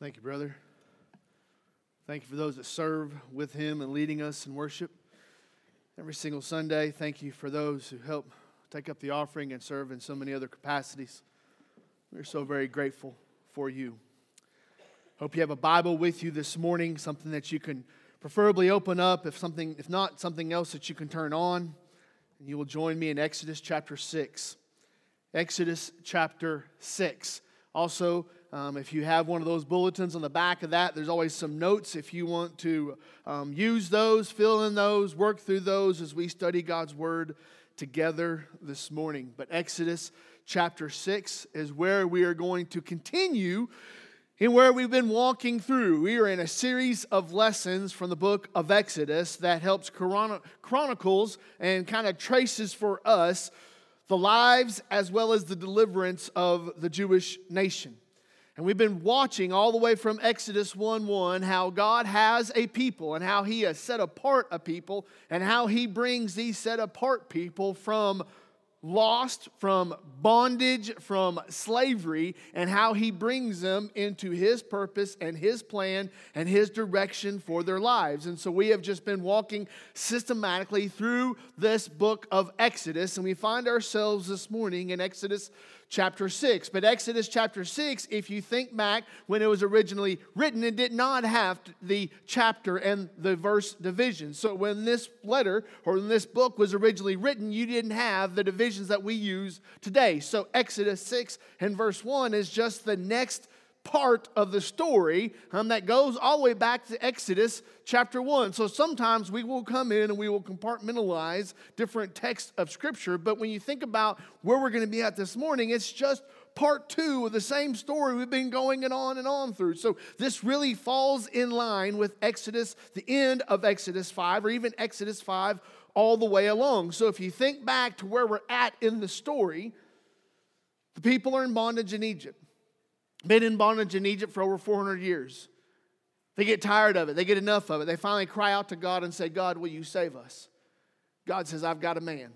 Thank you, brother. Thank you for those that serve with him and leading us in worship every single Sunday. Thank you for those who help take up the offering and serve in so many other capacities. We're so very grateful for you. Hope you have a Bible with you this morning, something that you can preferably open up, if something, if not something else that you can turn on. And you will join me in Exodus chapter 6. Exodus chapter 6. Also, um, if you have one of those bulletins on the back of that, there's always some notes if you want to um, use those, fill in those, work through those as we study God's Word together this morning. But Exodus chapter 6 is where we are going to continue in where we've been walking through. We are in a series of lessons from the book of Exodus that helps chronicles and kind of traces for us the lives as well as the deliverance of the Jewish nation. And we've been watching all the way from Exodus 1 1 how God has a people and how He has set apart a people and how He brings these set apart people from lost, from bondage, from slavery, and how He brings them into His purpose and His plan and His direction for their lives. And so we have just been walking systematically through this book of Exodus, and we find ourselves this morning in Exodus chapter 6. But Exodus chapter 6, if you think back when it was originally written, it did not have the chapter and the verse division. So when this letter or when this book was originally written, you didn't have the that we use today. So Exodus 6 and verse 1 is just the next part of the story um, that goes all the way back to Exodus chapter 1. So sometimes we will come in and we will compartmentalize different texts of Scripture, but when you think about where we're going to be at this morning, it's just part two of the same story we've been going and on and on through. So this really falls in line with Exodus, the end of Exodus 5, or even Exodus 5 all the way along. So if you think back to where we're at in the story, the people are in bondage in Egypt been in bondage in Egypt for over 400 years. They get tired of it, they get enough of it. They finally cry out to God and say, God, will you save us? God says, I've got a man.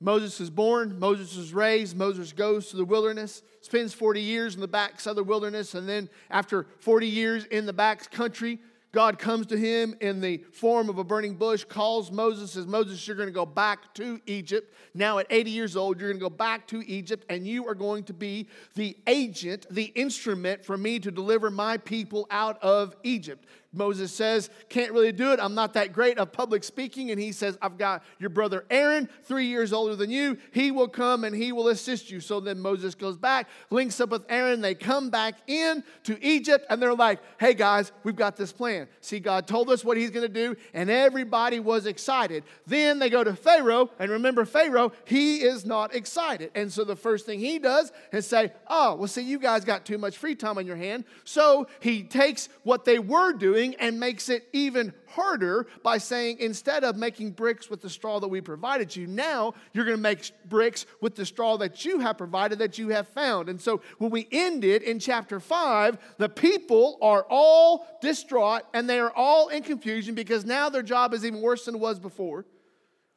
Moses is born, Moses is raised, Moses goes to the wilderness, spends 40 years in the backs of the wilderness, and then after 40 years in the back country, God comes to him in the form of a burning bush, calls Moses, says, Moses, you're going to go back to Egypt. Now, at 80 years old, you're going to go back to Egypt, and you are going to be the agent, the instrument for me to deliver my people out of Egypt. Moses says, Can't really do it. I'm not that great of public speaking. And he says, I've got your brother Aaron, three years older than you. He will come and he will assist you. So then Moses goes back, links up with Aaron. They come back in to Egypt and they're like, Hey guys, we've got this plan. See, God told us what he's going to do. And everybody was excited. Then they go to Pharaoh. And remember, Pharaoh, he is not excited. And so the first thing he does is say, Oh, well, see, you guys got too much free time on your hand. So he takes what they were doing and makes it even harder by saying instead of making bricks with the straw that we provided you, now you're going to make bricks with the straw that you have provided that you have found. And so when we ended in chapter 5, the people are all distraught and they are all in confusion because now their job is even worse than it was before.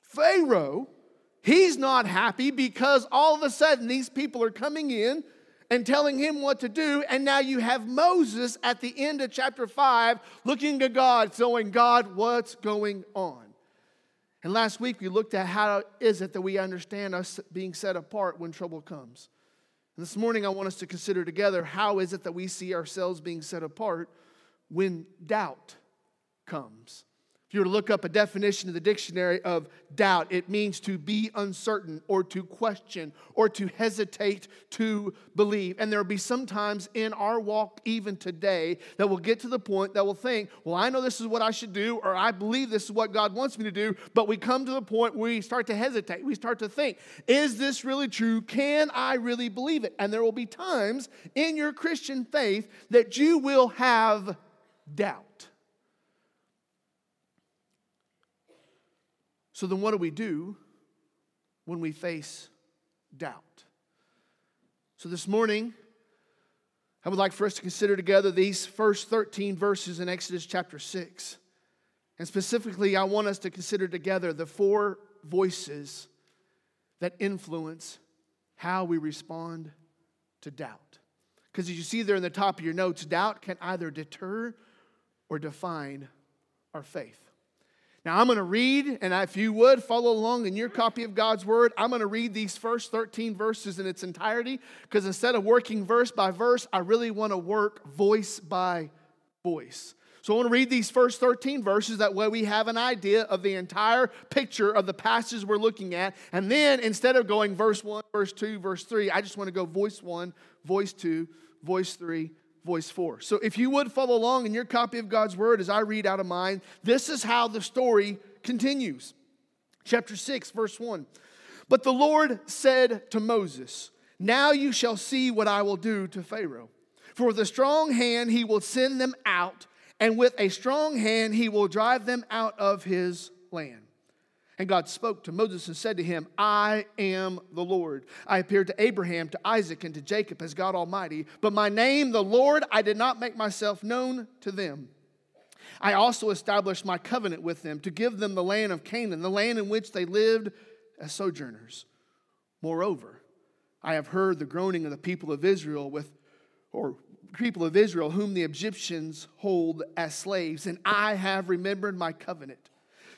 Pharaoh, he's not happy because all of a sudden these people are coming in and telling him what to do. And now you have Moses at the end of chapter 5 looking to God, saying, God, what's going on? And last week we looked at how is it that we understand us being set apart when trouble comes. And this morning I want us to consider together how is it that we see ourselves being set apart when doubt comes you were to look up a definition in the dictionary of doubt, it means to be uncertain or to question or to hesitate to believe. And there will be some times in our walk, even today, that will get to the point that will think, well, I know this is what I should do, or I believe this is what God wants me to do, but we come to the point where we start to hesitate. We start to think, is this really true? Can I really believe it? And there will be times in your Christian faith that you will have doubt. So then, what do we do when we face doubt? So this morning, I would like for us to consider together these first 13 verses in Exodus chapter 6. And specifically, I want us to consider together the four voices that influence how we respond to doubt. Because as you see there in the top of your notes, doubt can either deter or define our faith. Now, I'm going to read, and if you would follow along in your copy of God's Word, I'm going to read these first 13 verses in its entirety because instead of working verse by verse, I really want to work voice by voice. So I want to read these first 13 verses. That way we have an idea of the entire picture of the passages we're looking at. And then instead of going verse 1, verse 2, verse 3, I just want to go voice 1, voice 2, voice 3, voice 4. So if you would follow along in your copy of God's word as I read out of mine, this is how the story continues. Chapter 6, verse 1. But the Lord said to Moses, Now you shall see what I will do to Pharaoh. For with a strong hand he will send them out, and with a strong hand he will drive them out of his land. And God spoke to Moses and said to him, I am the Lord. I appeared to Abraham, to Isaac, and to Jacob as God Almighty, but my name, the Lord, I did not make myself known to them. I also established my covenant with them to give them the land of Canaan, the land in which they lived as sojourners. Moreover, I have heard the groaning of the people of Israel with, or people of Israel, whom the Egyptians hold as slaves, and I have remembered my covenant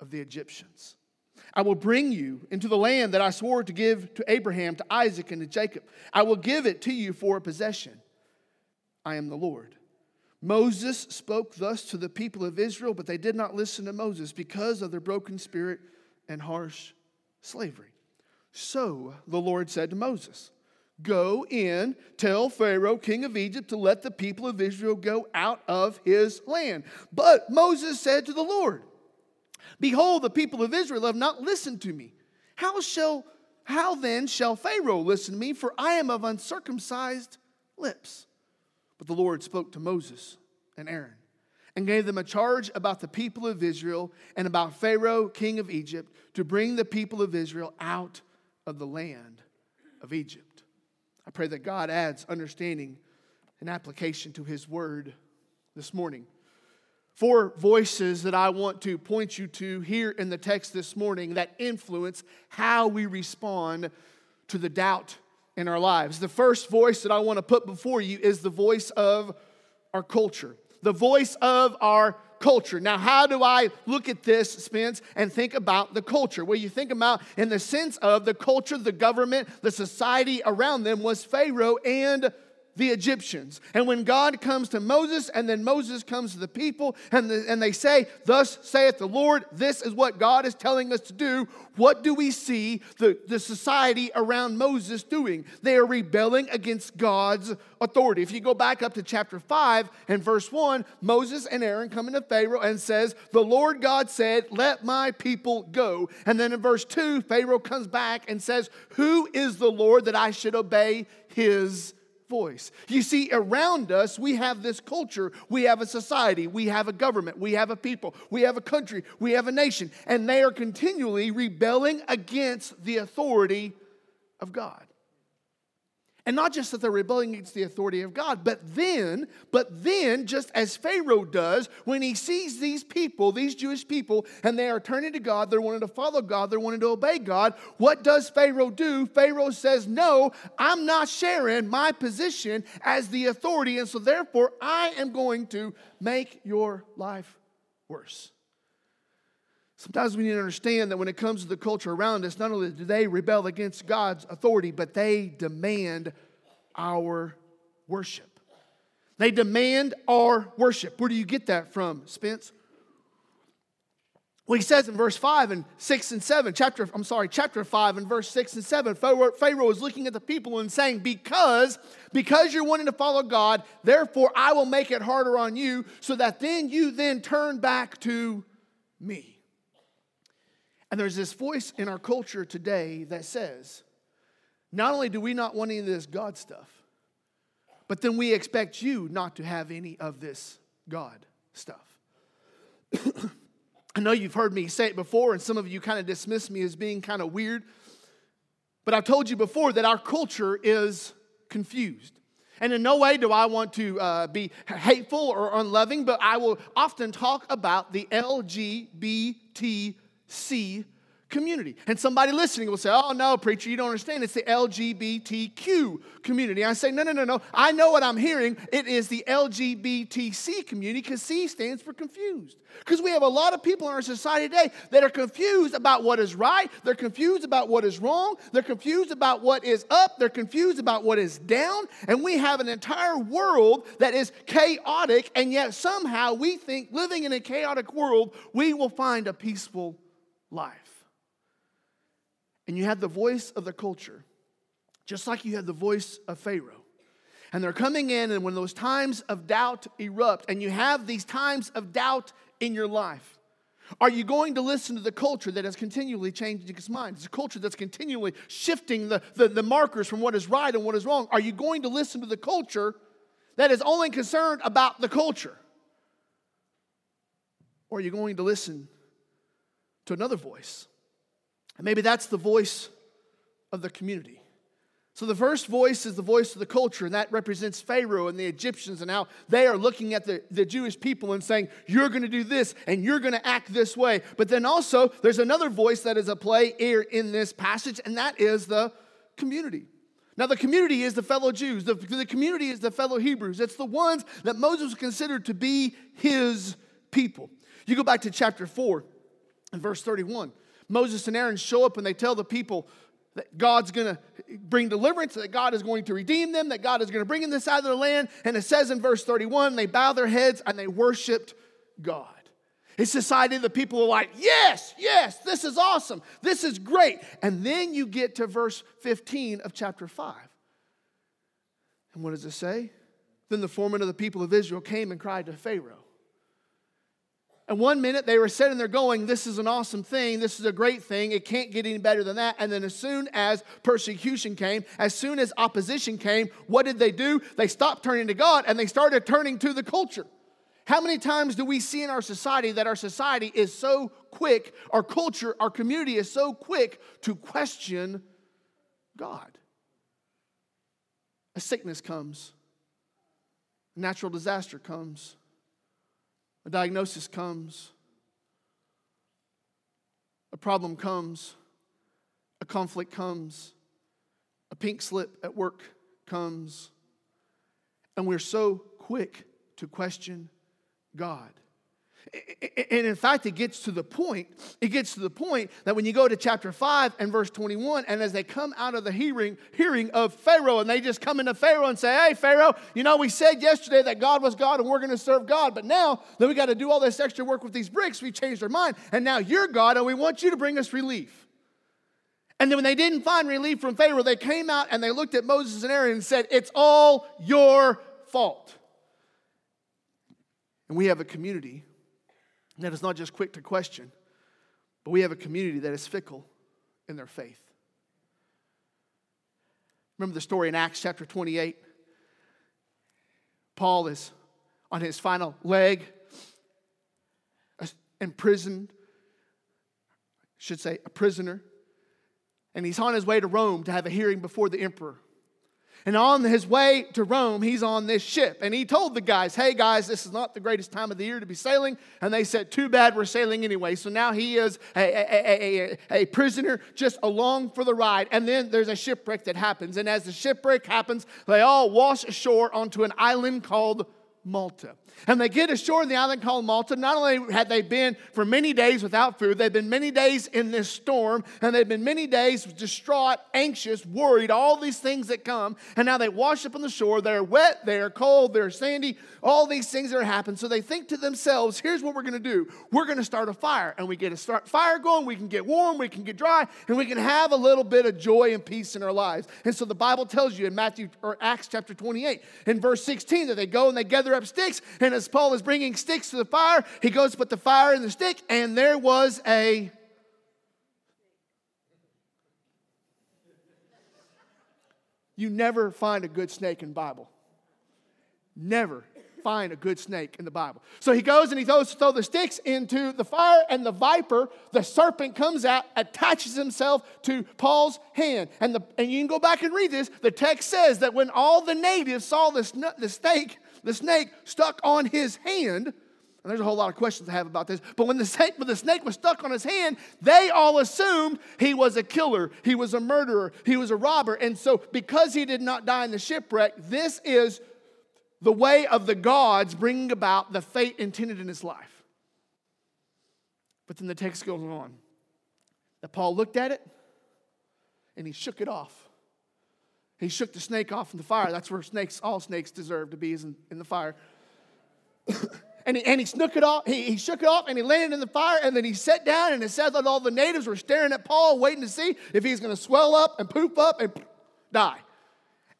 of the Egyptians. I will bring you into the land that I swore to give to Abraham, to Isaac, and to Jacob. I will give it to you for a possession. I am the Lord. Moses spoke thus to the people of Israel, but they did not listen to Moses because of their broken spirit and harsh slavery. So the Lord said to Moses, Go in, tell Pharaoh, king of Egypt, to let the people of Israel go out of his land. But Moses said to the Lord, Behold, the people of Israel have not listened to me. How shall how then shall Pharaoh listen to me? For I am of uncircumcised lips. But the Lord spoke to Moses and Aaron and gave them a charge about the people of Israel and about Pharaoh, king of Egypt, to bring the people of Israel out of the land of Egypt. I pray that God adds understanding and application to his word this morning four voices that I want to point you to here in the text this morning that influence how we respond to the doubt in our lives. The first voice that I want to put before you is the voice of our culture, the voice of our culture. Now, how do I look at this, Spence, and think about the culture? Well, you think about in the sense of the culture, the government, the society around them was Pharaoh and the Egyptians. And when God comes to Moses, and then Moses comes to the people, and, the, and they say, Thus saith the Lord, this is what God is telling us to do, what do we see the, the society around Moses doing? They are rebelling against God's authority. If you go back up to chapter 5 and verse 1, Moses and Aaron come into Pharaoh and says, The Lord God said, Let my people go. And then in verse 2, Pharaoh comes back and says, Who is the Lord that I should obey his voice. You see, around us, we have this culture, we have a society, we have a government, we have a people, we have a country, we have a nation, and they are continually rebelling against the authority of God. And not just that they're rebelling against the authority of God, but then, but then, just as Pharaoh does, when he sees these people, these Jewish people, and they are turning to God, they're wanting to follow God, they're wanting to obey God, what does Pharaoh do? Pharaoh says, No, I'm not sharing my position as the authority, and so therefore I am going to make your life worse. Sometimes we need to understand that when it comes to the culture around us, not only do they rebel against God's authority, but they demand our worship. They demand our worship. Where do you get that from, Spence? Well, he says in verse 5 and 6 and 7, chapter, I'm sorry, chapter 5 and verse 6 and 7, Pharaoh, is looking at the people and saying, Because, because you're wanting to follow God, therefore I will make it harder on you, so that then you then turn back to me. And there's this voice in our culture today that says, not only do we not want any of this God stuff, But then we expect you not to have any of this God stuff. I know you've heard me say it before, and some of you kind of dismiss me as being kind of weird. But I've told you before that our culture is confused. And in no way do I want to uh, be hateful or unloving, but I will often talk about the LGBTC community. And somebody listening will say, Oh, no, preacher, you don't understand. It's the LGBTQ community. I say, No, no, no, no. I know what I'm hearing. It is the LGBTC community because C stands for confused. Because we have a lot of people in our society today that are confused about what is right. They're confused about what is wrong. They're confused about what is up. They're confused about what is down. And we have an entire world that is chaotic. And yet somehow we think living in a chaotic world, we will find a peaceful life and you have the voice of the culture, just like you had the voice of Pharaoh. And they're coming in, and when those times of doubt erupt, and you have these times of doubt in your life, are you going to listen to the culture that is continually changing its mind? It's a culture that's continually shifting the, the, the, markers from what is right and what is wrong. Are you going to listen to the culture that is only concerned about the culture? Or are you going to listen to another voice and maybe that's the voice of the community. So the first voice is the voice of the culture, and that represents Pharaoh and the Egyptians and how they are looking at the, the Jewish people and saying, You're going to do this and you're going to act this way. But then also, there's another voice that is a play here in this passage, and that is the community. Now, the community is the fellow Jews, the, the community is the fellow Hebrews. It's the ones that Moses considered to be his people. You go back to chapter 4 and verse 31. Moses and Aaron show up and they tell the people that God's going to bring deliverance, that God is going to redeem them, that God is going to bring them this out of their land. And it says in verse 31, they bow their heads and they worshiped God. It's society the people are like, yes, yes, this is awesome. This is great. And then you get to verse 15 of chapter 5. And what does it say? Then the foreman of the people of Israel came and cried to Pharaoh. And one minute they were sitting there going, This is an awesome thing. This is a great thing. It can't get any better than that. And then, as soon as persecution came, as soon as opposition came, what did they do? They stopped turning to God and they started turning to the culture. How many times do we see in our society that our society is so quick, our culture, our community is so quick to question God? A sickness comes, a natural disaster comes a diagnosis comes, a problem comes, a conflict comes, a pink slip at work comes, and we're so quick to question God. And in fact, it gets to the point, it gets to the point that when you go to chapter 5 and verse 21, and as they come out of the hearing, hearing of Pharaoh, and they just come into Pharaoh and say, Hey, Pharaoh, you know, we said yesterday that God was God and we're going to serve God, but now that we got to do all this extra work with these bricks, we changed our mind, and now you're God, and we want you to bring us relief. And then when they didn't find relief from Pharaoh, they came out and they looked at Moses and Aaron and said, It's all your fault. And we have a community that is not just quick to question, but we have a community that is fickle in their faith. Remember the story in Acts chapter 28? Paul is on his final leg, imprisoned, should say, a prisoner, and he's on his way to Rome to have a hearing before the emperor. And on his way to Rome, he's on this ship. And he told the guys, hey guys, this is not the greatest time of the year to be sailing. And they said, too bad we're sailing anyway. So now he is a, a, a, a, prisoner just along for the ride. And then there's a shipwreck that happens. And as the shipwreck happens, they all wash ashore onto an island called Malta. And they get ashore in the island called Malta. Not only had they been for many days without food, they've been many days in this storm, and they've been many days distraught, anxious, worried, all these things that come. And now they wash up on the shore. They're wet, they're cold, they're sandy, all these things that are happening. So they think to themselves, here's what we're going to do we're going to start a fire. And we get a start fire going, we can get warm, we can get dry, and we can have a little bit of joy and peace in our lives. And so the Bible tells you in Matthew or Acts chapter 28, in verse 16, that they go and they gather up sticks and as Paul is bringing sticks to the fire, he goes to put the fire in the stick, and there was a You never find a good snake in Bible. never find a good snake in the Bible. So he goes and he throws throw the sticks into the fire, and the viper, the serpent, comes out, attaches himself to Paul's hand. And, the, and you can go back and read this. The text says that when all the natives saw this, the snake, the snake stuck on his hand, and there's a whole lot of questions I have about this. But when the, snake, when the snake was stuck on his hand, they all assumed he was a killer, he was a murderer, he was a robber. And so, because he did not die in the shipwreck, this is the way of the gods bringing about the fate intended in his life. But then the text goes on that Paul looked at it and he shook it off. He shook the snake off in the fire. That's where snakes, all snakes deserve to be, is in, in the fire. and, he, and he snook it off. He, he shook it off and he landed in the fire. And then he sat down and it said that all the natives were staring at Paul, waiting to see if he's going to swell up and poop up and die.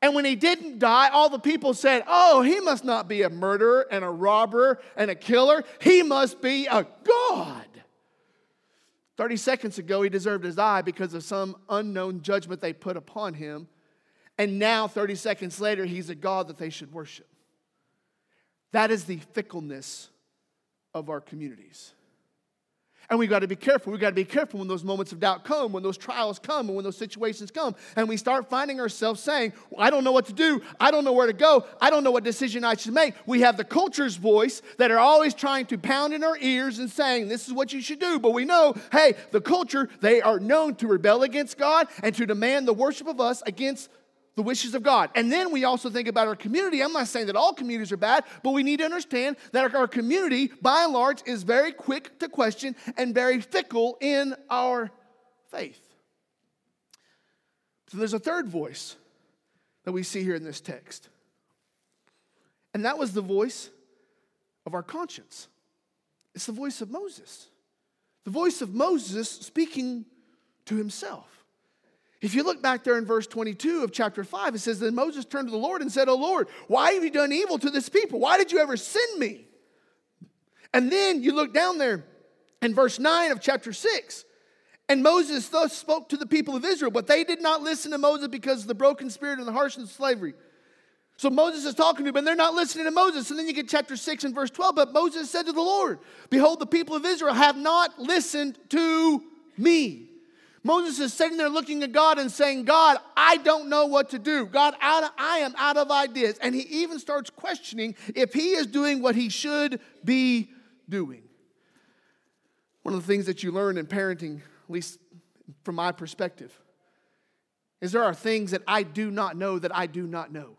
And when he didn't die, all the people said, Oh, he must not be a murderer and a robber and a killer. He must be a God. 30 seconds ago, he deserved his eye because of some unknown judgment they put upon him. And now, 30 seconds later, he's a God that they should worship. That is the fickleness of our communities. And we got to be careful. We got to be careful when those moments of doubt come, when those trials come, and when those situations come. And we start finding ourselves saying, well, I don't know what to do. I don't know where to go. I don't know what decision I should make. We have the culture's voice that are always trying to pound in our ears and saying, this is what you should do. But we know, hey, the culture, they are known to rebel against God and to demand the worship of us against the wishes of God. And then we also think about our community. I'm not saying that all communities are bad, but we need to understand that our community, by and large, is very quick to question and very fickle in our faith. So there's a third voice that we see here in this text. And that was the voice of our conscience. It's the voice of Moses. The voice of Moses speaking to himself. If you look back there in verse 22 of chapter 5, it says, Then Moses turned to the Lord and said, Oh Lord, why have you done evil to this people? Why did you ever send me? And then you look down there in verse 9 of chapter 6. And Moses thus spoke to the people of Israel, but they did not listen to Moses because of the broken spirit and the harshness of slavery. So Moses is talking to them, and they're not listening to Moses. And then you get chapter 6 and verse 12. But Moses said to the Lord, Behold, the people of Israel have not listened to me. Moses is sitting there looking at God and saying, God, I don't know what to do. God, I am out of ideas. And he even starts questioning if he is doing what he should be doing. One of the things that you learn in parenting, at least from my perspective, is there are things that I do not know that I do not know.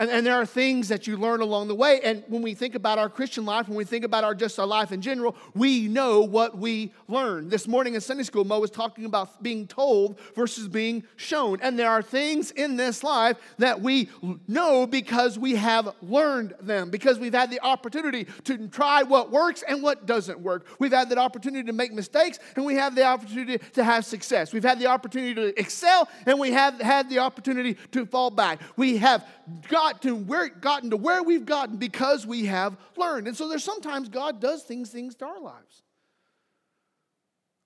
And, and there are things that you learn along the way. And when we think about our Christian life, when we think about our just our life in general, we know what we learn. This morning in Sunday school, Mo was talking about being told versus being shown. And there are things in this life that we know because we have learned them, because we've had the opportunity to try what works and what doesn't work. We've had the opportunity to make mistakes and we have the opportunity to have success. We've had the opportunity to excel and we have had the opportunity to fall back. We have got to where gotten to where we've gotten because we have learned. And so there's sometimes God does things things to our lives.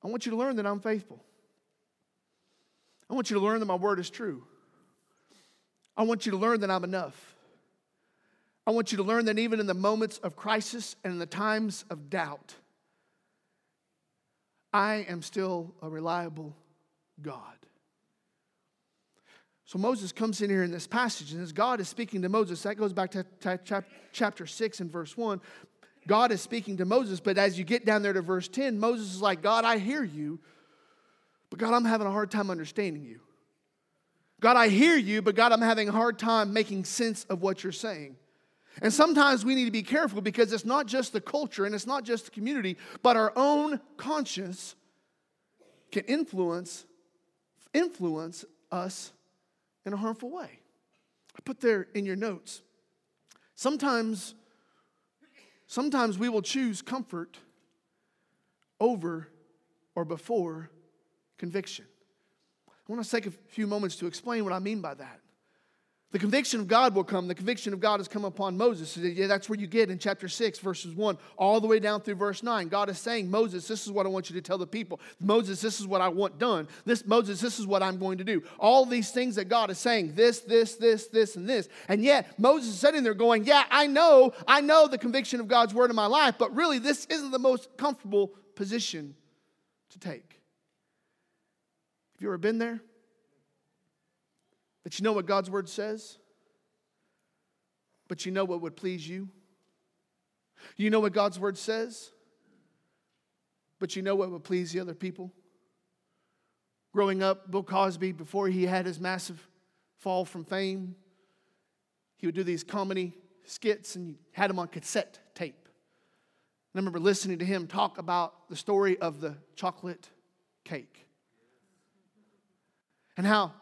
I want you to learn that I'm faithful. I want you to learn that my word is true. I want you to learn that I'm enough. I want you to learn that even in the moments of crisis and in the times of doubt, I am still a reliable God. So Moses comes in here in this passage, and as God is speaking to Moses, that goes back to, chapter 6 and verse 1. God is speaking to Moses, but as you get down there to verse 10, Moses is like, God, I hear you, but God, I'm having a hard time understanding you. God, I hear you, but God, I'm having a hard time making sense of what you're saying. And sometimes we need to be careful because it's not just the culture and it's not just the community, but our own conscience can influence influence us in a harmful way. I put there in your notes. Sometimes, sometimes we will choose comfort over or before conviction. I want to take a few moments to explain what I mean by that. The conviction of God will come. The conviction of God has come upon Moses. That's where you get in chapter 6, verses 1, all the way down through verse 9. God is saying, Moses, this is what I want you to tell the people. Moses, this is what I want done. This, Moses, this is what I'm going to do. All these things that God is saying, this, this, this, this, and this. And yet, Moses is sitting there going, Yeah, I know, I know the conviction of God's word in my life, but really, this isn't the most comfortable position to take. Have you ever been there? That you know what God's word says, but you know what would please you. You know what God's word says, but you know what would please the other people. Growing up, Bill Cosby, before he had his massive fall from fame, he would do these comedy skits and you had them on cassette tape. And I remember listening to him talk about the story of the chocolate cake and how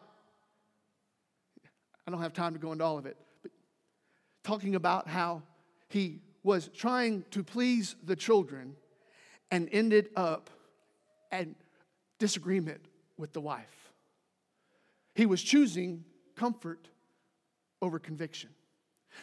I don't have time to go into all of it, but talking about how he was trying to please the children and ended up in disagreement with the wife. He was choosing comfort over conviction.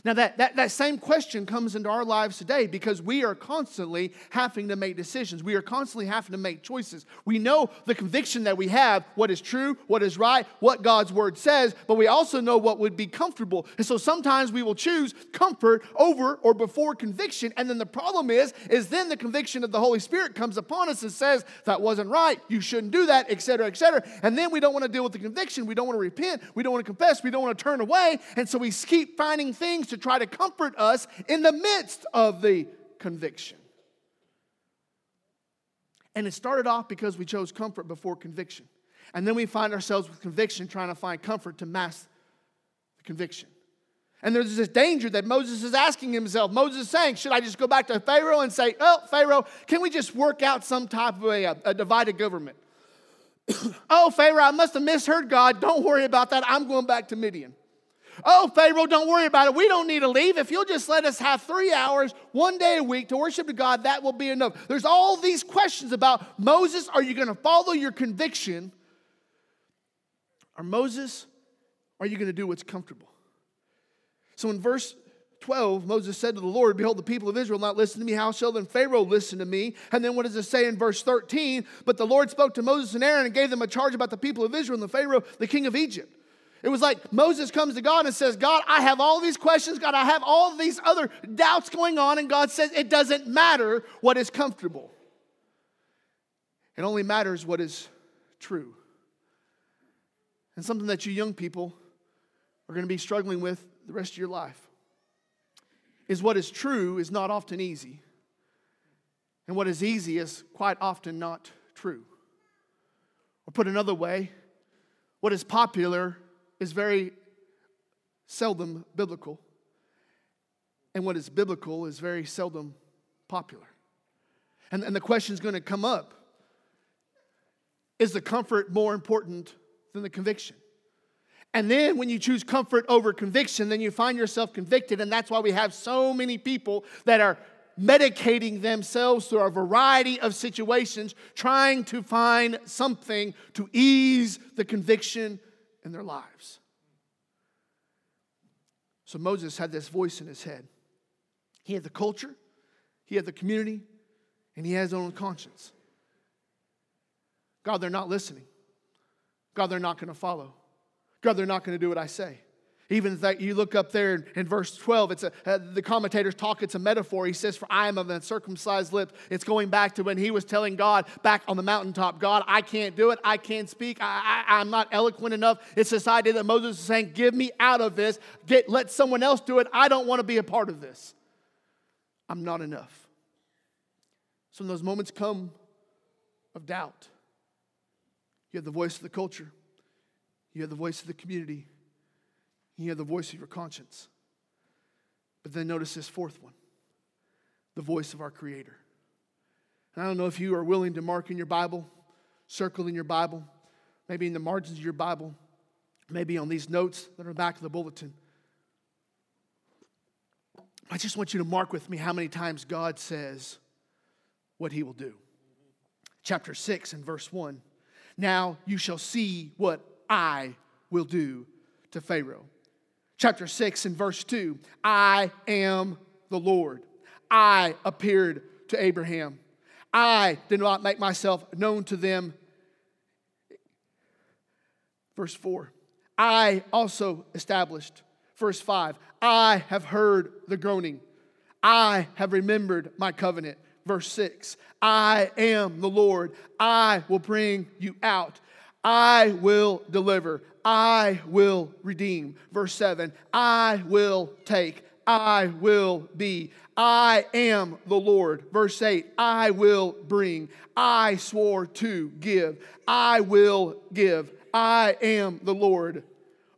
Now, that, that, that same question comes into our lives today because we are constantly having to make decisions. We are constantly having to make choices. We know the conviction that we have what is true, what is right, what God's word says, but we also know what would be comfortable. And so sometimes we will choose comfort over or before conviction. And then the problem is, is then the conviction of the Holy Spirit comes upon us and says, that wasn't right, you shouldn't do that, etc., etc. And then we don't want to deal with the conviction. We don't want to repent. We don't want to confess. We don't want to turn away. And so we keep finding things things to try to comfort us in the midst of the conviction. And it started off because we chose comfort before conviction. And then we find ourselves with conviction trying to find comfort to mask the conviction. And there's this danger that Moses is asking himself. Moses is saying, Should I just go back to Pharaoh and say, Oh, Pharaoh, can we just work out some type of a, a divided government? oh, Pharaoh, I must have misheard God. Don't worry about that. I'm going back to Midian. Oh, Pharaoh, don't worry about it. We don't need to leave. If you'll just let us have three hours, one day a week to worship to God, that will be enough. There's all these questions about Moses, are you going to follow your conviction? Or Moses, are you going to do what's comfortable? So in verse 12, Moses said to the Lord, Behold, the people of Israel not listen to me. How shall then Pharaoh listen to me? And then what does it say in verse 13? But the Lord spoke to Moses and Aaron and gave them a charge about the people of Israel and the Pharaoh, the king of Egypt. It was like Moses comes to God and says, God, I have all these questions. God, I have all these other doubts going on. And God says, it doesn't matter what is comfortable, it only matters what is true. And something that you young people are going to be struggling with the rest of your life is what is true is not often easy. And what is easy is quite often not true. Or put another way, what is popular is very seldom biblical, and what is biblical is very seldom popular. And, and the question is going to come up is the comfort more important than the conviction? And then when you choose comfort over conviction, then you find yourself convicted. And that's why we have so many people that are medicating themselves through a variety of situations, trying to find something to ease the conviction in their lives. So Moses had this voice in his head. He had the culture, he had the community, and he had his own conscience. God, they're not listening. God, they're not going to follow. God, they're not going to do what I say. Even that you look up there in, verse 12, it's a, uh, the commentators talk, it's a metaphor. He says, For I am of an uncircumcised lip. It's going back to when he was telling God back on the mountaintop, God, I can't do it. I can't speak. I, I, I'm not eloquent enough. It's this idea that Moses is saying, Give me out of this. Get, let someone else do it. I don't want to be a part of this. I'm not enough. So when those moments come of doubt, you have the voice of the culture, you have the voice of the community you hear the voice of your conscience. But then notice this fourth one the voice of our Creator. And I don't know if you are willing to mark in your Bible, circle in your Bible, maybe in the margins of your Bible, maybe on these notes that are back of the bulletin. I just want you to mark with me how many times God says what He will do. Chapter 6 and verse 1. Now you shall see what I will do to Pharaoh chapter 6 and verse 2 I am the Lord. I appeared to Abraham. I did not make myself known to them. Verse 4 I also established. Verse 5 I have heard the groaning. I have remembered my covenant. Verse 6 I am the Lord. I will bring you out. I will deliver. I will redeem. Verse 7 I will take. I will be. I am the Lord. Verse 8 I will bring. I swore to give. I will give. I am the Lord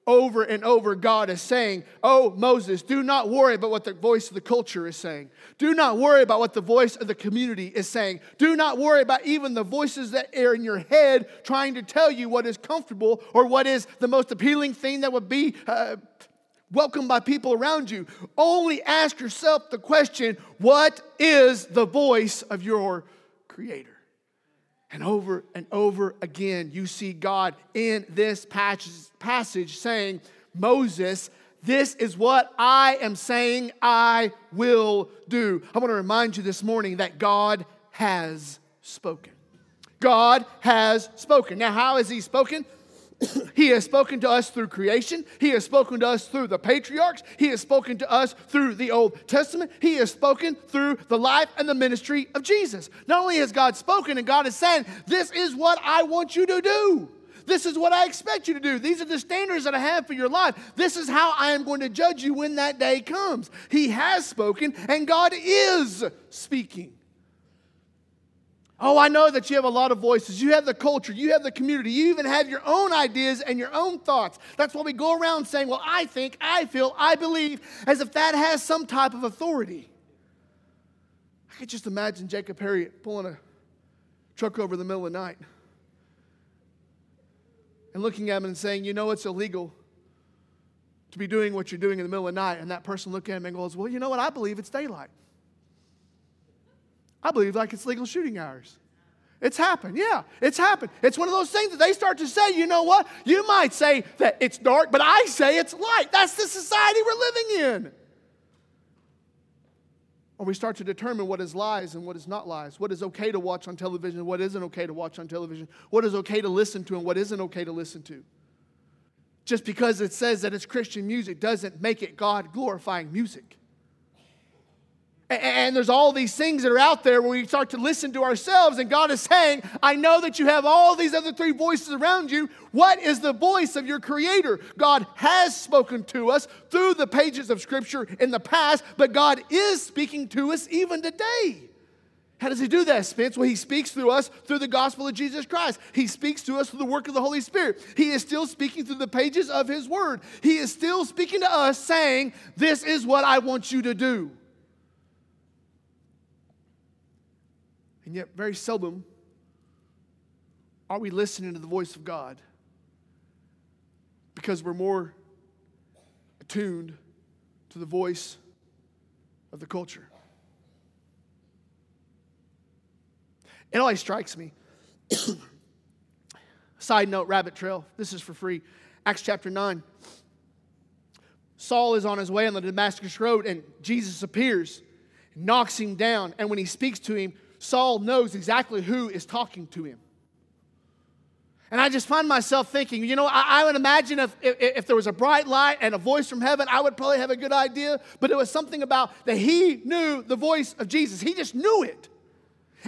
over and over, God is saying, Oh, Moses, do not worry about what the voice of the culture is saying. Do not worry about what the voice of the community is saying. Do not worry about even the voices that are in your head trying to tell you what is comfortable or what is the most appealing thing that would be uh, welcomed by people around you. Only ask yourself the question what is the voice of your Creator? And over and over again, you see God in this passage saying, Moses, this is what I am saying I will do. I want to remind you this morning that God has spoken. God has spoken. Now, how has He spoken? he has spoken to us through creation. He has spoken to us through the patriarchs. He has spoken to us through the Old Testament. He has spoken through the life and the ministry of Jesus. Not only has God spoken, and God is saying, This is what I want you to do. This is what I expect you to do. These are the standards that I have for your life. This is how I am going to judge you when that day comes. He has spoken, and God is speaking. Oh, I know that you have a lot of voices. You have the culture, you have the community, you even have your own ideas and your own thoughts. That's why we go around saying, Well, I think, I feel, I believe, as if that has some type of authority. I could just imagine Jacob Harriet pulling a truck over in the middle of the night and looking at him and saying, You know, it's illegal to be doing what you're doing in the middle of the night. And that person looking at him and goes, Well, you know what? I believe it's daylight. I believe like it's legal shooting hours. It's happened. Yeah, it's happened. It's one of those things that they start to say, you know what? You might say that it's dark, but I say it's light. That's the society we're living in. Or we start to determine what is lies and what is not lies, what is okay to watch on television, what isn't okay to watch on television, what is okay to listen to and what isn't okay to listen to. Just because it says that it's Christian music doesn't make it God glorifying music. And there's all these things that are out there where we start to listen to ourselves, and God is saying, I know that you have all these other three voices around you. What is the voice of your Creator? God has spoken to us through the pages of Scripture in the past, but God is speaking to us even today. How does He do that, Spence? Well, He speaks through us through the gospel of Jesus Christ. He speaks to us through the work of the Holy Spirit. He is still speaking through the pages of His Word. He is still speaking to us, saying, This is what I want you to do. And yet, very seldom are we listening to the voice of God because we're more attuned to the voice of the culture. It always strikes me. Side note, rabbit trail. This is for free. Acts chapter 9. Saul is on his way on the Damascus Road, and Jesus appears, knocks him down, and when he speaks to him, Saul knows exactly who is talking to him. And I just find myself thinking, you know, I, I, would imagine if, if, if there was a bright light and a voice from heaven, I would probably have a good idea. But it was something about that he knew the voice of Jesus. He just knew it.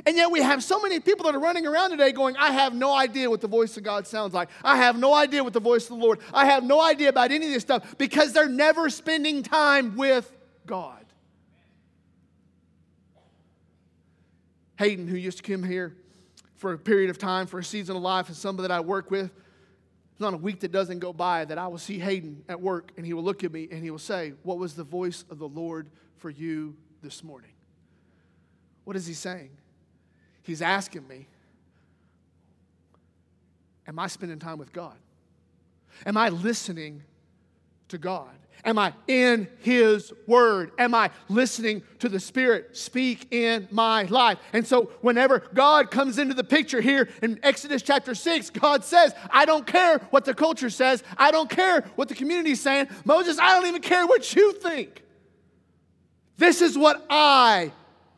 And yet we have so many people that are running around today going, I have no idea what the voice of God sounds like. I have no idea what the voice of the Lord. I have no idea about any of this stuff because they're never spending time with God. Hayden, who used to come here for a period of time, for a season of life, and somebody that I work with. There's not a week that doesn't go by that I will see Hayden at work and he will look at me and he will say, What was the voice of the Lord for you this morning? What is he saying? He's asking me, Am I spending time with God? Am I listening to God? Am I in His Word? Am I listening to the Spirit speak in my life? And so, whenever God comes into the picture here in Exodus chapter 6, God says, I don't care what the culture says, I don't care what the community is saying. Moses, I don't even care what you think. This is what I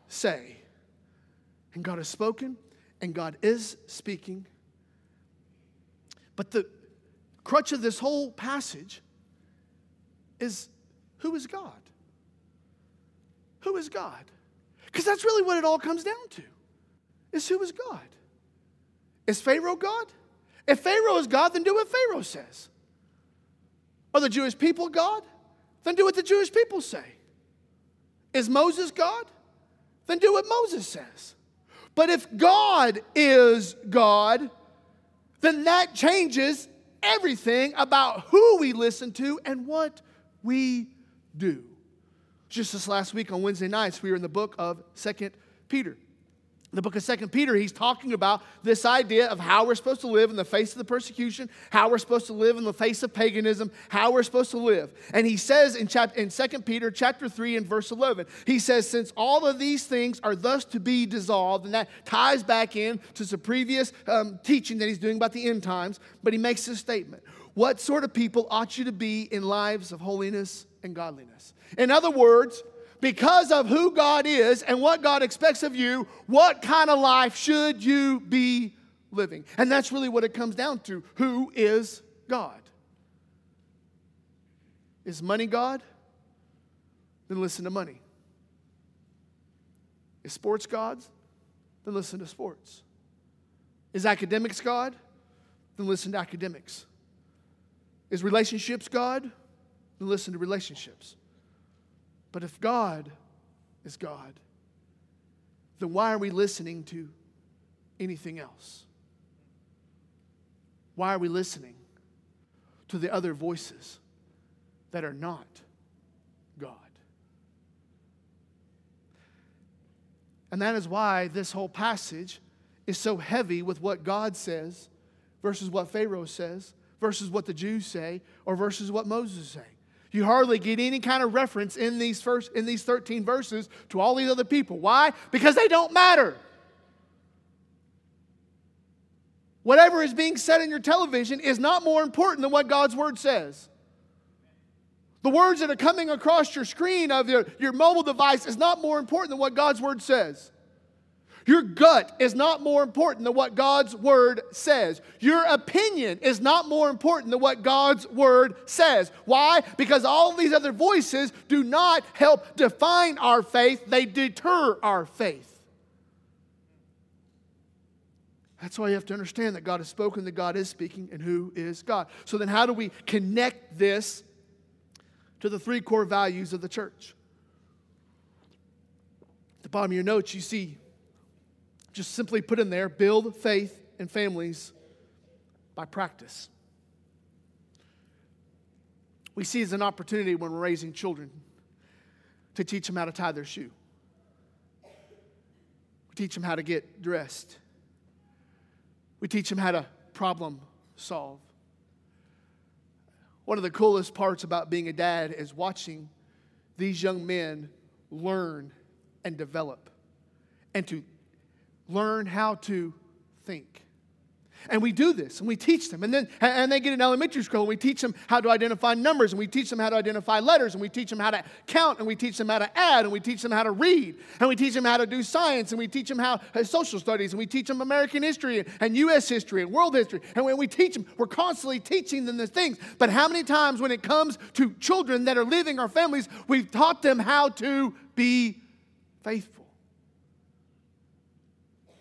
say. And God has spoken, and God is speaking. But the crutch of this whole passage is who is God? Who is God? Because that's really what it all comes down to. Is who is God? Is Pharaoh God? If Pharaoh is God, then do what Pharaoh says. Are the Jewish people God? Then do what the Jewish people say. Is Moses God? Then do what Moses says. But if God is God, then that changes everything about who we listen to and what we do. Just this last week on Wednesday nights, we were in the book of Second Peter. the book of Second Peter, he's talking about this idea of how we're supposed to live in the face of the persecution, how we're supposed to live in the face of paganism, how we're supposed to live. And he says in, chapter, in 2 Peter chapter 3 and verse 11, he says, Since all of these things are thus to be dissolved, and that ties back in to some previous um, teaching that he's doing about the end times, but he makes this statement what sort of people ought you to be in lives of holiness and godliness? In other words, because of who God is and what God expects of you, what kind of life should you be living? And that's really what it comes down to. Who is God? Is money God? Then listen to money. Is sports gods? Then listen to sports. Is academics God? Then listen to academics. Is relationships God? Then listen to relationships. But if God is God, then why are we listening to anything else? Why are we listening to the other voices that are not God? And that is why this whole passage is so heavy with what God says versus what Pharaoh says versus what the Jews say or versus what Moses say. You hardly get any kind of reference in these first in these 13 verses to all these other people. Why? Because they don't matter. Whatever is being said in your television is not more important than what God's word says. The words that are coming across your screen of your, your mobile device is not more important than what God's word says. Your gut is not more important than what God's word says. Your opinion is not more important than what God's word says. Why? Because all these other voices do not help define our faith, they deter our faith. That's why you have to understand that God has spoken, that God is speaking, and who is God. So then, how do we connect this to the three core values of the church? At the bottom of your notes, you see just simply put in there build faith in families by practice. We see as an opportunity when we're raising children to teach them how to tie their shoe. We teach them how to get dressed. We teach them how to problem solve. One of the coolest parts about being a dad is watching these young men learn and develop and to learn how to think. And we do this and we teach them. And then and they get in elementary school and we teach them how to identify numbers and we teach them how to identify letters and we teach them how to count and we teach them how to add and we teach them how to read and we teach them how to do science and we teach them how uh, social studies and we teach them American history and, US history and world history. And when we teach them, we're constantly teaching them these things. But how many times when it comes to children that are leaving our families, we've taught them how to be faithful?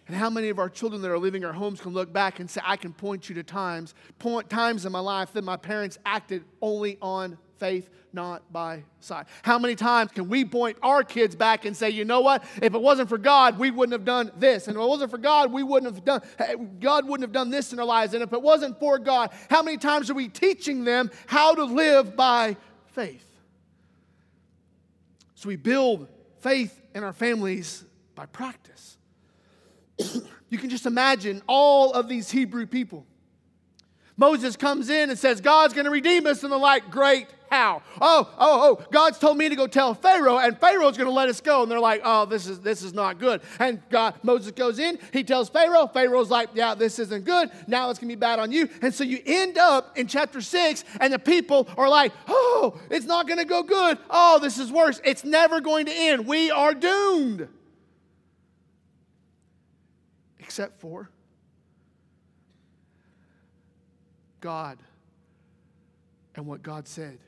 And how many of our children that are leaving our homes can look back and say, I can point you to times, point times in my life that my parents acted only on faith, not by sight. How many times can we point our kids back and say, you know what? If it wasn't for God, we wouldn't have done this. And if it wasn't for God, we wouldn't have done, God wouldn't have done this in our lives. And if it wasn't for God, how many times are we teaching them how to live by faith? So we build faith in our families by practice. You can just imagine all of these Hebrew people. Moses comes in and says, God's going to redeem us, and they're like, Great, how. Oh, oh, oh, God's told me to go tell Pharaoh, and Pharaoh's going to let us go. And they're like, oh, this is, this is not good. And God, Moses goes in, he tells Pharaoh, Pharaoh's like, yeah, this isn't good. Now it's going to be bad on you. And so you end up in chapter six, and the people are like, oh, it's not going to go good. Oh, this is worse. It's never going to end. We are doomed. Except for God and what God said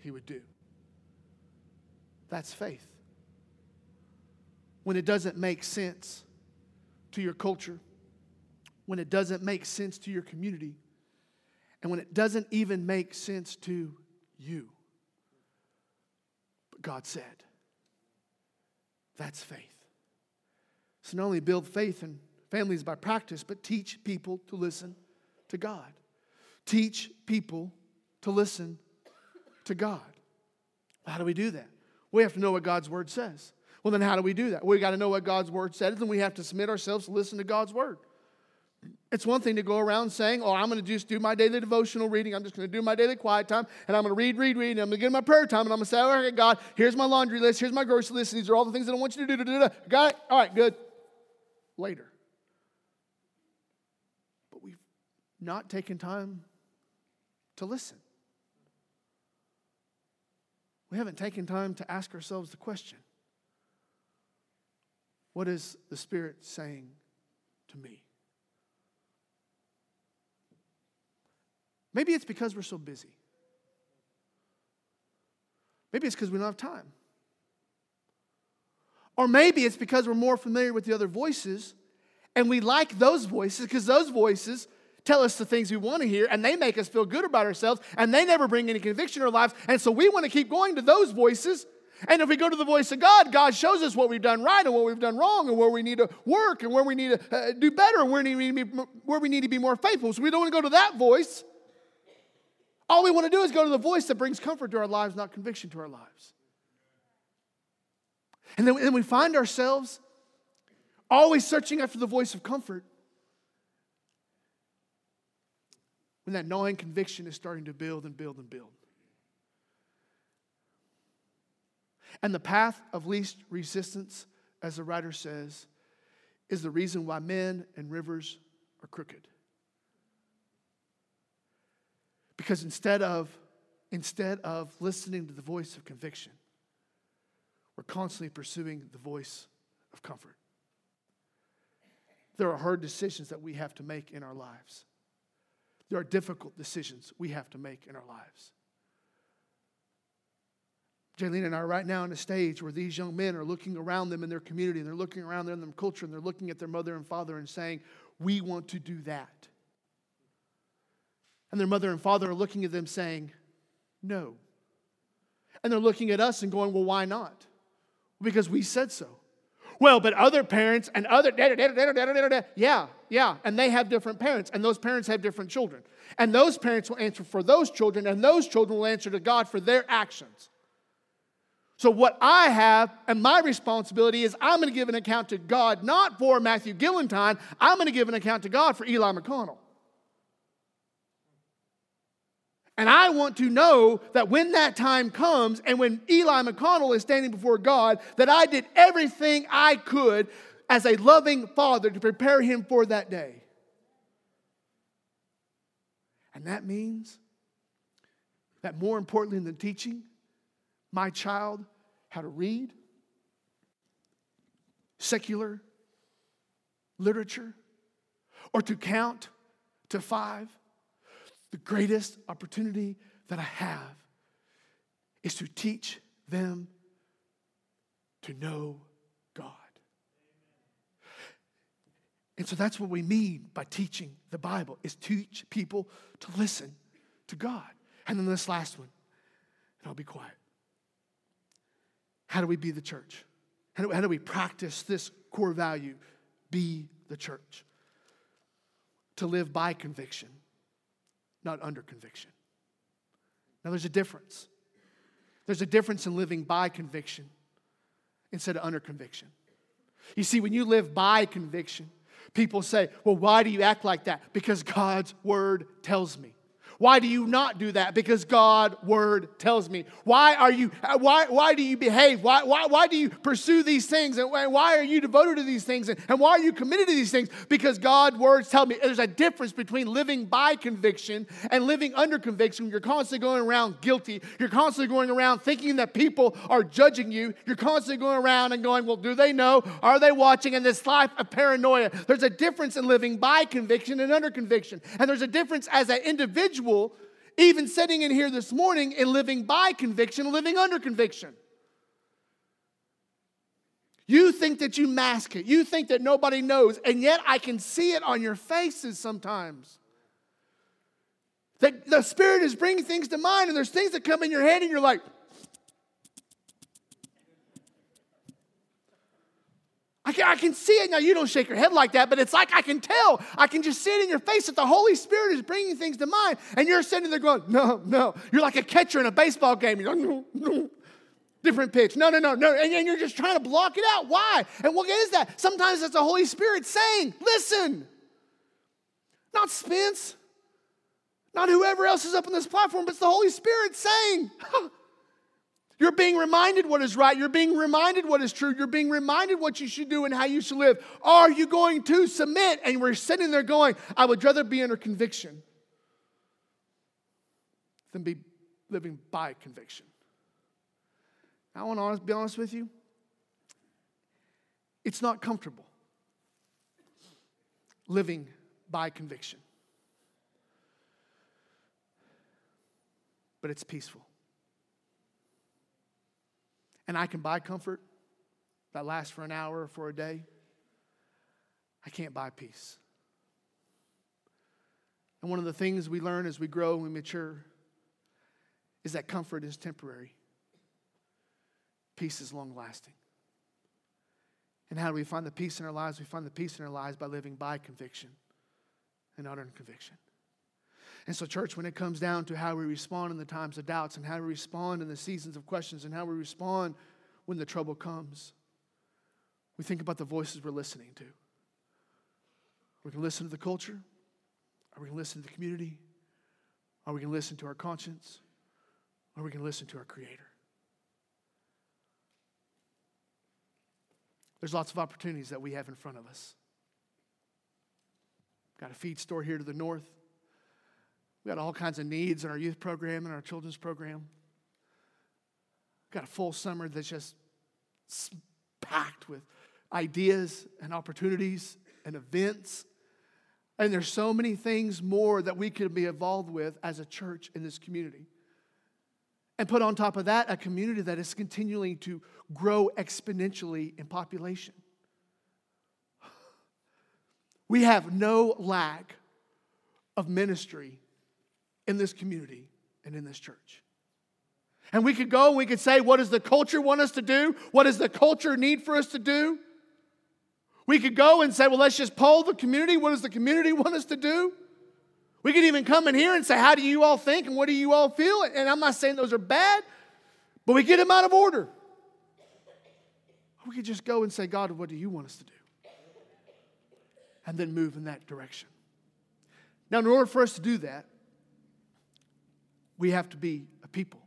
He would do. That's faith. When it doesn't make sense to your culture, when it doesn't make sense to your community, and when it doesn't even make sense to you. But God said, that's faith. So not only build faith in families by practice, but teach people to listen to God. Teach people to listen to God. How do we do that? We have to know what God's word says. Well, then how do we do that? We got to know what God's word says, and we have to submit ourselves to listen to God's word. It's one thing to go around saying, Oh, I'm going to just do my daily devotional reading. I'm just going to do my daily quiet time, and I'm going to read, read, read, and I'm going to get my prayer time, and I'm going to say, All right, God, here's my laundry list, here's my grocery list. These are all the things that I want you to do. Got it? All right, good. Later. But we've not taken time to listen. We haven't taken time to ask ourselves the question What is the Spirit saying to me? Maybe it's because we're so busy. Maybe it's because we don't have time. Or maybe it's because we're more familiar with the other voices and we like those voices because those voices tell us the things we want to hear and they make us feel good about ourselves and they never bring any conviction in our lives. And so we want to keep going to those voices. And if we go to the voice of God, God shows us what we've done right and what we've done wrong and where we need to work and where we need to uh, do better and where we, need to be, where we need to be more faithful. So we don't want to go to that voice. All we want to do is go to the voice that brings comfort to our lives, not conviction to our lives. And then, then we find ourselves always searching after the voice of comfort when that gnawing conviction is starting to build and build and build. And the path of least resistance, as the writer says, is the reason why men and rivers are crooked. Because instead of, instead of listening to the voice of conviction, we're constantly pursuing the voice of comfort. There are hard decisions that we have to make in our lives. There are difficult decisions we have to make in our lives. Jaylene and I are right now on a stage where these young men are looking around them in their community and they're looking around them in their culture and they're looking at their mother and father and saying, We want to do that. And their mother and father are looking at them saying, No. And they're looking at us and going, Well, why not? Because we said so. Well, but other parents and other, yeah, yeah, and they have different parents, and those parents have different children. And those parents will answer for those children, and those children will answer to God for their actions. So, what I have and my responsibility is I'm going to give an account to God, not for Matthew Gillentine, I'm going to give an account to God for Eli McConnell. And I want to know that when that time comes and when Eli McConnell is standing before God, that I did everything I could as a loving father to prepare him for that day. And that means that more importantly than teaching my child how to read, secular literature, or to count to five, the greatest opportunity that I have is to teach them to know God. And so that's what we mean by teaching the Bible is teach people to listen to God. And then this last one, and I'll be quiet. How do we be the church? How do, how do we practice this core value? Be the church. To live by conviction not under conviction. Now, there's a difference. There's a difference in living by conviction instead of under conviction. You see, when you live by conviction, people say, Well, why do you act like that? Because God's word tells me. Why do you not do that? Because God word tells me. Why are you uh, why why do you behave? Why why, why do you pursue these things? And why are you devoted to these things? And, and why are you committed to these things? Because God words tell me there's a difference between living by conviction and living under conviction. You're constantly going around guilty. You're constantly going around thinking that people are judging you. You're constantly going around and going, well, do they know? Are they watching? And this life of paranoia. There's a difference in living by conviction and under conviction. And there's a difference as an individual even sitting in here this morning and living by conviction, living under conviction. You think that you mask it. You think that nobody knows. And yet I can see it on your faces sometimes. That the Spirit is bringing things to mind, and there's things that come in your head, and you're like, I can, I can see it. Now, you don't shake your head like that, but it's like I can tell. I can just see it in your face that the Holy Spirit is bringing things to mind. And you're sitting there going, no, no. You're like a catcher in a baseball game. You're like, no, no. Different pitch. No, no, no, no. And, and you're just trying to block it out. Why? And what is that? Sometimes it's the Holy Spirit saying, listen. Not Spence. Not whoever else is up on this platform, but it's the Holy Spirit saying, You're being reminded what is right. You're being reminded what is true. You're being reminded what you should do and how you should live. Are you going to submit? And we're sitting there going, I would rather be under conviction than be living by conviction. I want to be honest with you. It's not comfortable living by conviction, but it's peaceful. And I can buy comfort that lasts for an hour or for a day. I can't buy peace. And one of the things we learn as we grow and we mature is that comfort is temporary, peace is long lasting. And how do we find the peace in our lives? We find the peace in our lives by living by conviction and under conviction. And so, church, when it comes down to how we respond in the times of doubts and how we respond in the seasons of questions and how we respond when the trouble comes, we think about the voices we're listening to. We can listen to the culture. Are we to listen to the community? Are we to listen to our conscience? Or we can listen to our Creator? There's lots of opportunities that we have in front of us. Got a feed store here to the north. We got all kinds of needs in our youth program and our children's program. Got a full summer that's just packed with ideas and opportunities and events. And there's so many things more that we could be involved with as a church in this community. And put on top of that, a community that is continuing to grow exponentially in population. We have no lack of ministry in this community and in this church. And we could go and we could say, what does the culture want us to do? What does the culture need for us to do? We could go and say, well, let's just poll the community. What does the community want us to do? We could even come in here and say, how do you all think and what do you all feel? And I'm not saying those are bad, but we get them out of order. we could just go and say, God, what do you want us to do? And then move in that direction. Now, in order for us to do that, we have to be a people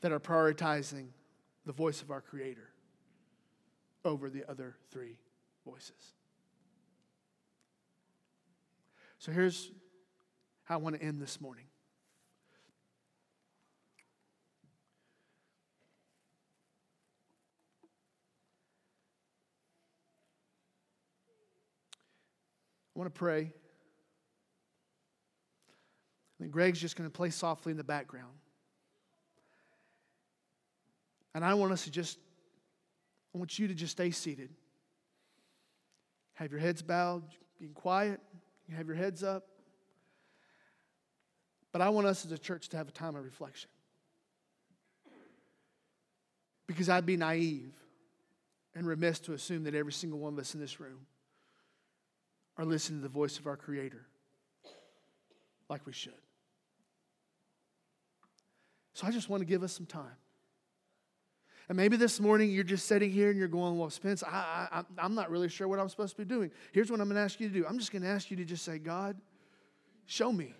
that are prioritizing the voice of our Creator over the other three voices. So here's how I want to end this morning. I want to pray. And Greg's just going to play softly in the background. And I want us to just, I want you to just stay seated. Have your heads bowed, being quiet, you have your heads up. But I want us as a church to have a time of reflection. Because I'd be naive and remiss to assume that every single one of us in this room are listening to the voice of our Creator like we should. So I just want to give us some time. And maybe this morning you're just sitting here and you're going, Well, Spence, I, I, I'm not really sure what I'm supposed to be doing. Here's what I'm going to ask you to do I'm just going to ask you to just say, God, show me.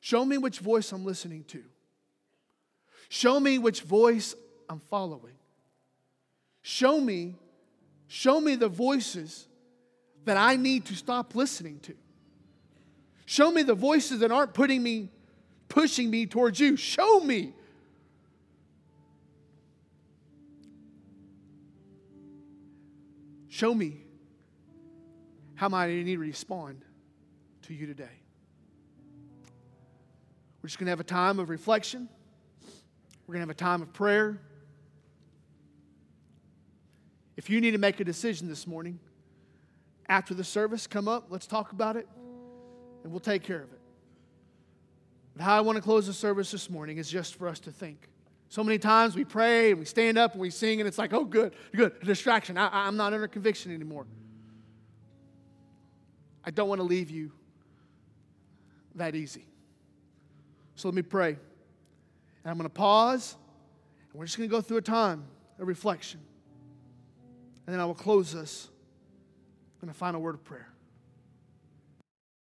Show me which voice I'm listening to. Show me which voice I'm following. Show me, show me the voices that I need to stop listening to. Show me the voices that aren't putting me, pushing me towards you. Show me. Show me how might I need to respond to you today. We're just going to have a time of reflection. We're going to have a time of prayer. If you need to make a decision this morning, after the service, come up, let's talk about it, and we'll take care of it. How I want to close the service this morning is just for us to think. So many times we pray and we stand up and we sing, and it's like, oh, good, good, a distraction. I, I'm not under conviction anymore. I don't want to leave you that easy. So let me pray. And I'm going to pause, and we're just going to go through a time of reflection. And then I will close us in a final word of prayer.